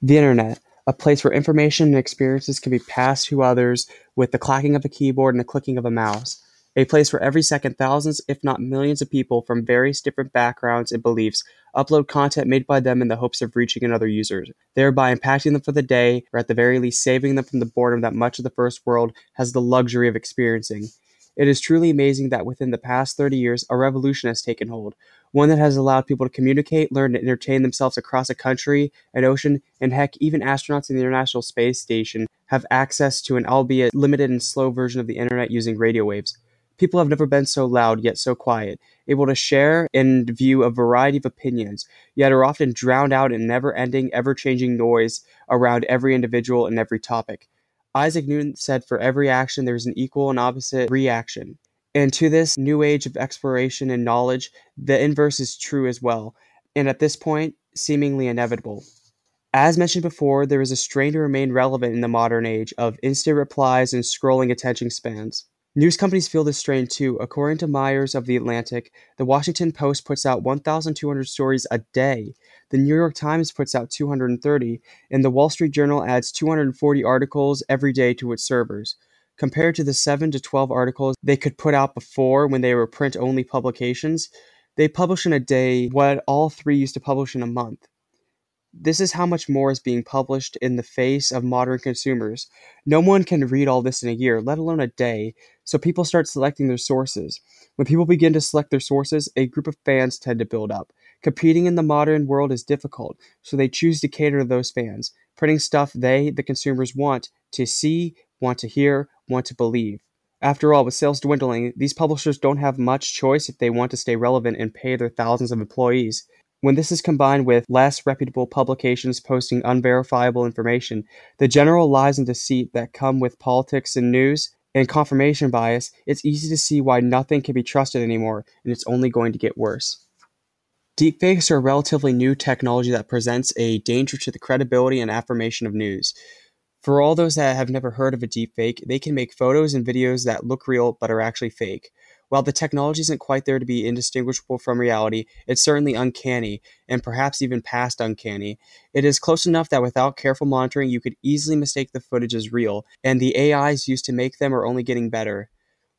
The Internet, a place where information and experiences can be passed to others with the clacking of a keyboard and the clicking of a mouse. A place where every second thousands, if not millions of people from various different backgrounds and beliefs upload content made by them in the hopes of reaching another user, thereby impacting them for the day, or at the very least saving them from the boredom that much of the first world has the luxury of experiencing. It is truly amazing that within the past 30 years, a revolution has taken hold, one that has allowed people to communicate, learn, and entertain themselves across a country, an ocean, and heck, even astronauts in the International Space Station have access to an albeit limited and slow version of the internet using radio waves. People have never been so loud, yet so quiet, able to share and view a variety of opinions, yet are often drowned out in never ending, ever changing noise around every individual and every topic. Isaac Newton said for every action there is an equal and opposite reaction. And to this new age of exploration and knowledge, the inverse is true as well, and at this point, seemingly inevitable. As mentioned before, there is a strain to remain relevant in the modern age of instant replies and scrolling attention spans. News companies feel this strain too. According to Myers of The Atlantic, The Washington Post puts out 1,200 stories a day. The New York Times puts out 230, and The Wall Street Journal adds 240 articles every day to its servers. Compared to the 7 to 12 articles they could put out before when they were print only publications, they publish in a day what all three used to publish in a month. This is how much more is being published in the face of modern consumers. No one can read all this in a year, let alone a day, so people start selecting their sources. When people begin to select their sources, a group of fans tend to build up. Competing in the modern world is difficult, so they choose to cater to those fans, printing stuff they, the consumers, want to see, want to hear, want to believe. After all, with sales dwindling, these publishers don't have much choice if they want to stay relevant and pay their thousands of employees. When this is combined with less reputable publications posting unverifiable information, the general lies and deceit that come with politics and news, and confirmation bias, it's easy to see why nothing can be trusted anymore, and it's only going to get worse. Deepfakes are a relatively new technology that presents a danger to the credibility and affirmation of news. For all those that have never heard of a deepfake, they can make photos and videos that look real but are actually fake. While the technology isn't quite there to be indistinguishable from reality, it's certainly uncanny, and perhaps even past uncanny. It is close enough that without careful monitoring, you could easily mistake the footage as real, and the AIs used to make them are only getting better.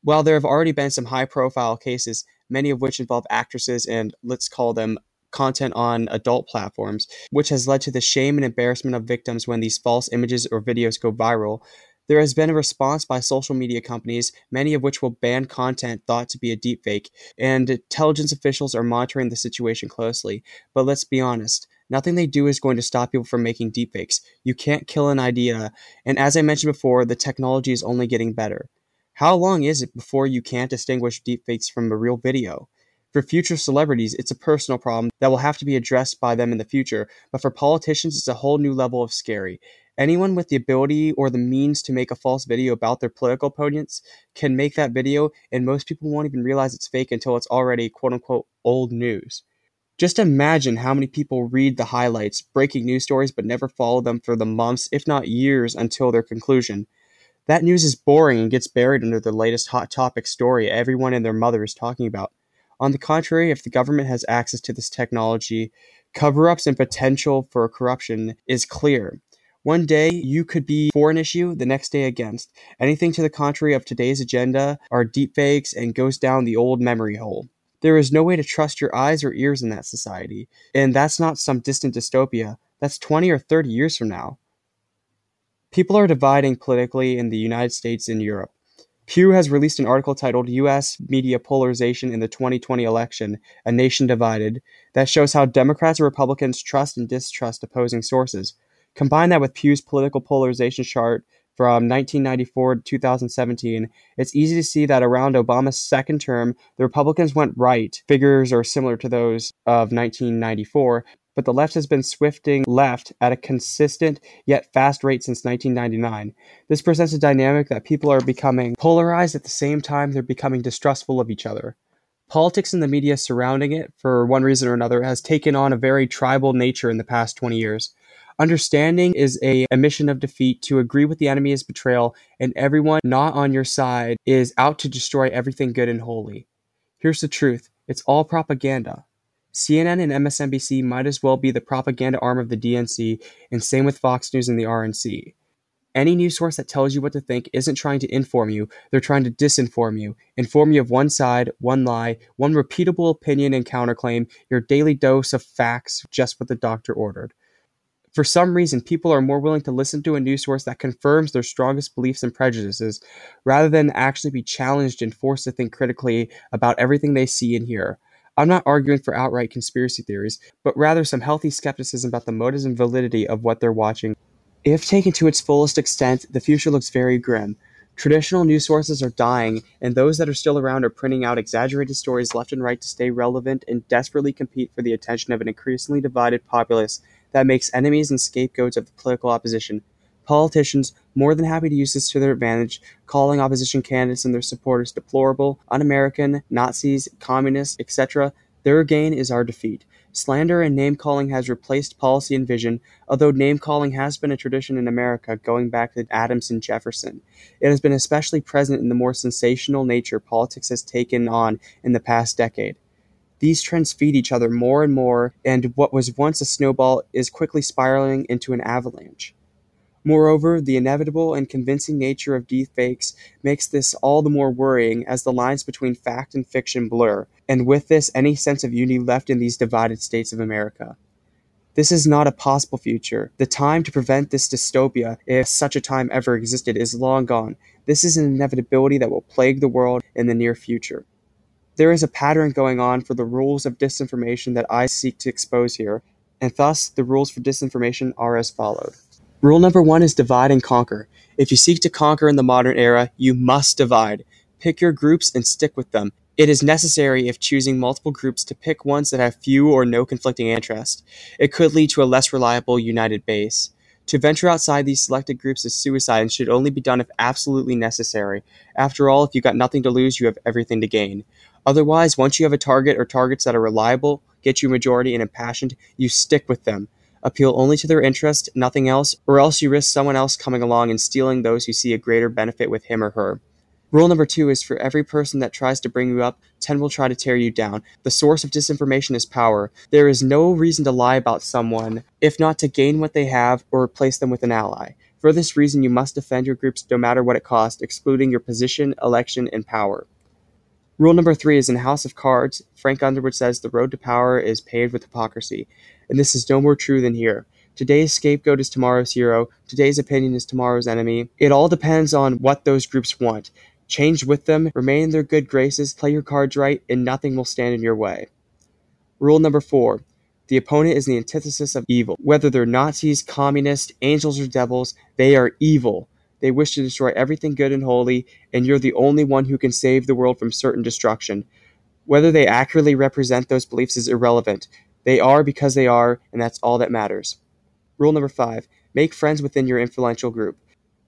While there have already been some high profile cases, many of which involve actresses and let's call them content on adult platforms, which has led to the shame and embarrassment of victims when these false images or videos go viral. There has been a response by social media companies, many of which will ban content thought to be a deepfake, and intelligence officials are monitoring the situation closely. But let's be honest, nothing they do is going to stop people from making deepfakes. You can't kill an idea, and as I mentioned before, the technology is only getting better. How long is it before you can't distinguish deepfakes from a real video? For future celebrities, it's a personal problem that will have to be addressed by them in the future, but for politicians, it's a whole new level of scary. Anyone with the ability or the means to make a false video about their political opponents can make that video, and most people won't even realize it's fake until it's already quote unquote old news. Just imagine how many people read the highlights, breaking news stories, but never follow them for the months, if not years, until their conclusion. That news is boring and gets buried under the latest hot topic story everyone and their mother is talking about. On the contrary, if the government has access to this technology, cover ups and potential for corruption is clear. One day you could be for an issue, the next day against. Anything to the contrary of today's agenda are deepfakes and goes down the old memory hole. There is no way to trust your eyes or ears in that society. And that's not some distant dystopia. That's 20 or 30 years from now. People are dividing politically in the United States and Europe. Pew has released an article titled U.S. Media Polarization in the 2020 Election A Nation Divided that shows how Democrats and Republicans trust and distrust opposing sources. Combine that with Pew's political polarization chart from 1994 to 2017, it's easy to see that around Obama's second term, the Republicans went right. Figures are similar to those of 1994, but the left has been swifting left at a consistent yet fast rate since 1999. This presents a dynamic that people are becoming polarized at the same time they're becoming distrustful of each other. Politics and the media surrounding it, for one reason or another, has taken on a very tribal nature in the past 20 years. Understanding is a admission of defeat. To agree with the enemy is betrayal, and everyone not on your side is out to destroy everything good and holy. Here's the truth it's all propaganda. CNN and MSNBC might as well be the propaganda arm of the DNC, and same with Fox News and the RNC. Any news source that tells you what to think isn't trying to inform you, they're trying to disinform you, inform you of one side, one lie, one repeatable opinion and counterclaim, your daily dose of facts, just what the doctor ordered. For some reason, people are more willing to listen to a news source that confirms their strongest beliefs and prejudices rather than actually be challenged and forced to think critically about everything they see and hear. I'm not arguing for outright conspiracy theories, but rather some healthy skepticism about the motives and validity of what they're watching if taken to its fullest extent, the future looks very grim. Traditional news sources are dying, and those that are still around are printing out exaggerated stories left and right to stay relevant and desperately compete for the attention of an increasingly divided populace that makes enemies and scapegoats of the political opposition. Politicians, more than happy to use this to their advantage, calling opposition candidates and their supporters deplorable, un American, Nazis, communists, etc., their gain is our defeat. Slander and name-calling has replaced policy and vision, although name-calling has been a tradition in America going back to Adams and Jefferson. It has been especially present in the more sensational nature politics has taken on in the past decade. These trends feed each other more and more, and what was once a snowball is quickly spiraling into an avalanche. Moreover, the inevitable and convincing nature of deepfakes makes this all the more worrying as the lines between fact and fiction blur, and with this, any sense of unity left in these divided states of America. This is not a possible future. The time to prevent this dystopia, if such a time ever existed, is long gone. This is an inevitability that will plague the world in the near future. There is a pattern going on for the rules of disinformation that I seek to expose here, and thus the rules for disinformation are as followed. Rule number one is divide and conquer. If you seek to conquer in the modern era, you must divide. Pick your groups and stick with them. It is necessary if choosing multiple groups to pick ones that have few or no conflicting interests. It could lead to a less reliable united base. To venture outside these selected groups is suicide and should only be done if absolutely necessary. After all, if you've got nothing to lose, you have everything to gain. Otherwise, once you have a target or targets that are reliable, get you a majority and impassioned, you stick with them appeal only to their interest, nothing else, or else you risk someone else coming along and stealing those who see a greater benefit with him or her. Rule number two is for every person that tries to bring you up, 10 will try to tear you down. The source of disinformation is power. There is no reason to lie about someone, if not to gain what they have or replace them with an ally. For this reason, you must defend your groups no matter what it costs, excluding your position, election, and power. Rule number three is in House of Cards, Frank Underwood says the road to power is paved with hypocrisy and this is no more true than here. Today's scapegoat is tomorrow's hero. Today's opinion is tomorrow's enemy. It all depends on what those groups want. Change with them, remain in their good graces, play your cards right, and nothing will stand in your way. Rule number four the opponent is the antithesis of evil. Whether they're Nazis, communists, angels, or devils, they are evil. They wish to destroy everything good and holy, and you're the only one who can save the world from certain destruction. Whether they accurately represent those beliefs is irrelevant. They are because they are, and that's all that matters. Rule number five make friends within your influential group.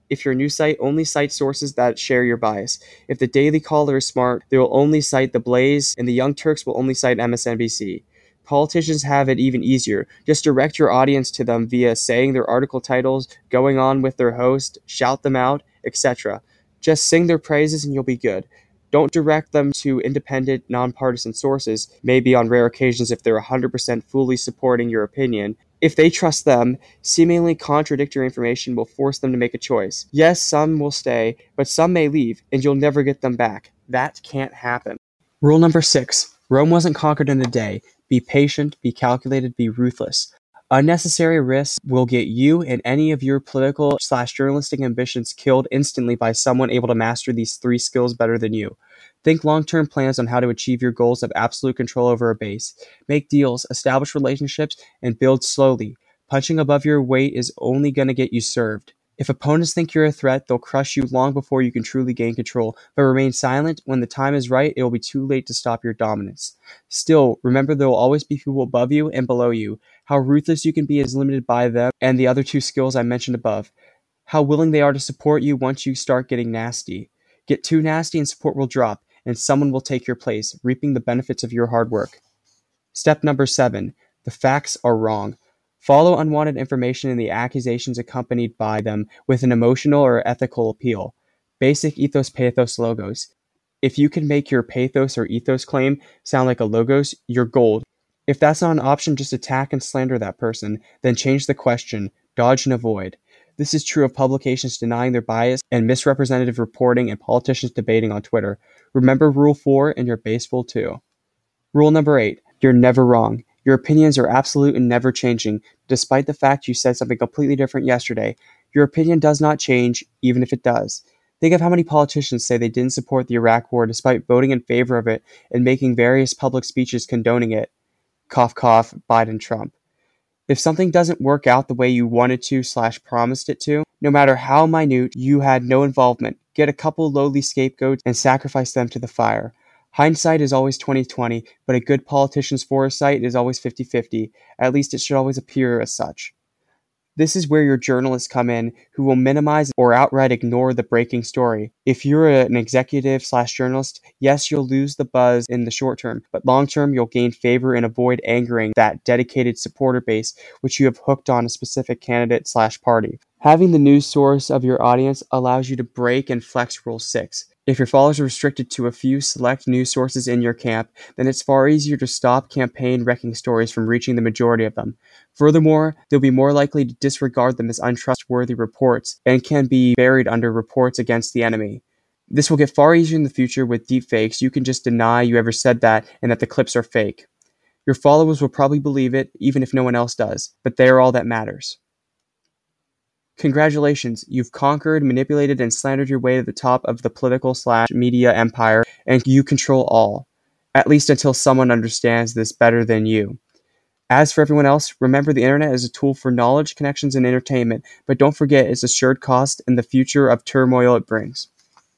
If your news site only cites sources that share your bias. If the Daily Caller is smart, they will only cite The Blaze, and the Young Turks will only cite MSNBC. Politicians have it even easier. Just direct your audience to them via saying their article titles, going on with their host, shout them out, etc. Just sing their praises and you'll be good. Don't direct them to independent, nonpartisan sources, maybe on rare occasions if they're 100% fully supporting your opinion. If they trust them, seemingly contradictory information will force them to make a choice. Yes, some will stay, but some may leave, and you'll never get them back. That can't happen. Rule number six Rome wasn't conquered in a day. Be patient, be calculated, be ruthless. Unnecessary risks will get you and any of your political slash journalistic ambitions killed instantly by someone able to master these three skills better than you. Think long term plans on how to achieve your goals of absolute control over a base. Make deals, establish relationships, and build slowly. Punching above your weight is only going to get you served. If opponents think you're a threat, they'll crush you long before you can truly gain control, but remain silent. When the time is right, it will be too late to stop your dominance. Still, remember there will always be people above you and below you. How ruthless you can be is limited by them and the other two skills I mentioned above. How willing they are to support you once you start getting nasty. Get too nasty and support will drop, and someone will take your place, reaping the benefits of your hard work. Step number seven the facts are wrong. Follow unwanted information and the accusations accompanied by them with an emotional or ethical appeal. Basic ethos pathos logos. If you can make your pathos or ethos claim sound like a logos, you're gold. If that's not an option, just attack and slander that person, then change the question, dodge and avoid. This is true of publications denying their bias and misrepresentative reporting and politicians debating on Twitter. Remember Rule 4 and you're baseball too. Rule number 8 You're never wrong. Your opinions are absolute and never changing, despite the fact you said something completely different yesterday. Your opinion does not change, even if it does. Think of how many politicians say they didn't support the Iraq War despite voting in favor of it and making various public speeches condoning it. Cough, cough, Biden, Trump. If something doesn't work out the way you wanted to slash promised it to, no matter how minute, you had no involvement. Get a couple lowly scapegoats and sacrifice them to the fire. Hindsight is always 2020, but a good politician's foresight is always 50-50. At least it should always appear as such. This is where your journalists come in, who will minimize or outright ignore the breaking story. If you're an executive slash journalist, yes, you'll lose the buzz in the short term, but long term, you'll gain favor and avoid angering that dedicated supporter base which you have hooked on a specific candidate slash party. Having the news source of your audience allows you to break and flex Rule 6. If your followers are restricted to a few select news sources in your camp, then it's far easier to stop campaign wrecking stories from reaching the majority of them. Furthermore, they'll be more likely to disregard them as untrustworthy reports and can be buried under reports against the enemy. This will get far easier in the future with deepfakes. You can just deny you ever said that and that the clips are fake. Your followers will probably believe it, even if no one else does, but they are all that matters. Congratulations, you've conquered, manipulated, and slandered your way to the top of the political slash media empire, and you control all. At least until someone understands this better than you. As for everyone else, remember the internet is a tool for knowledge, connections, and entertainment, but don't forget its assured cost and the future of turmoil it brings.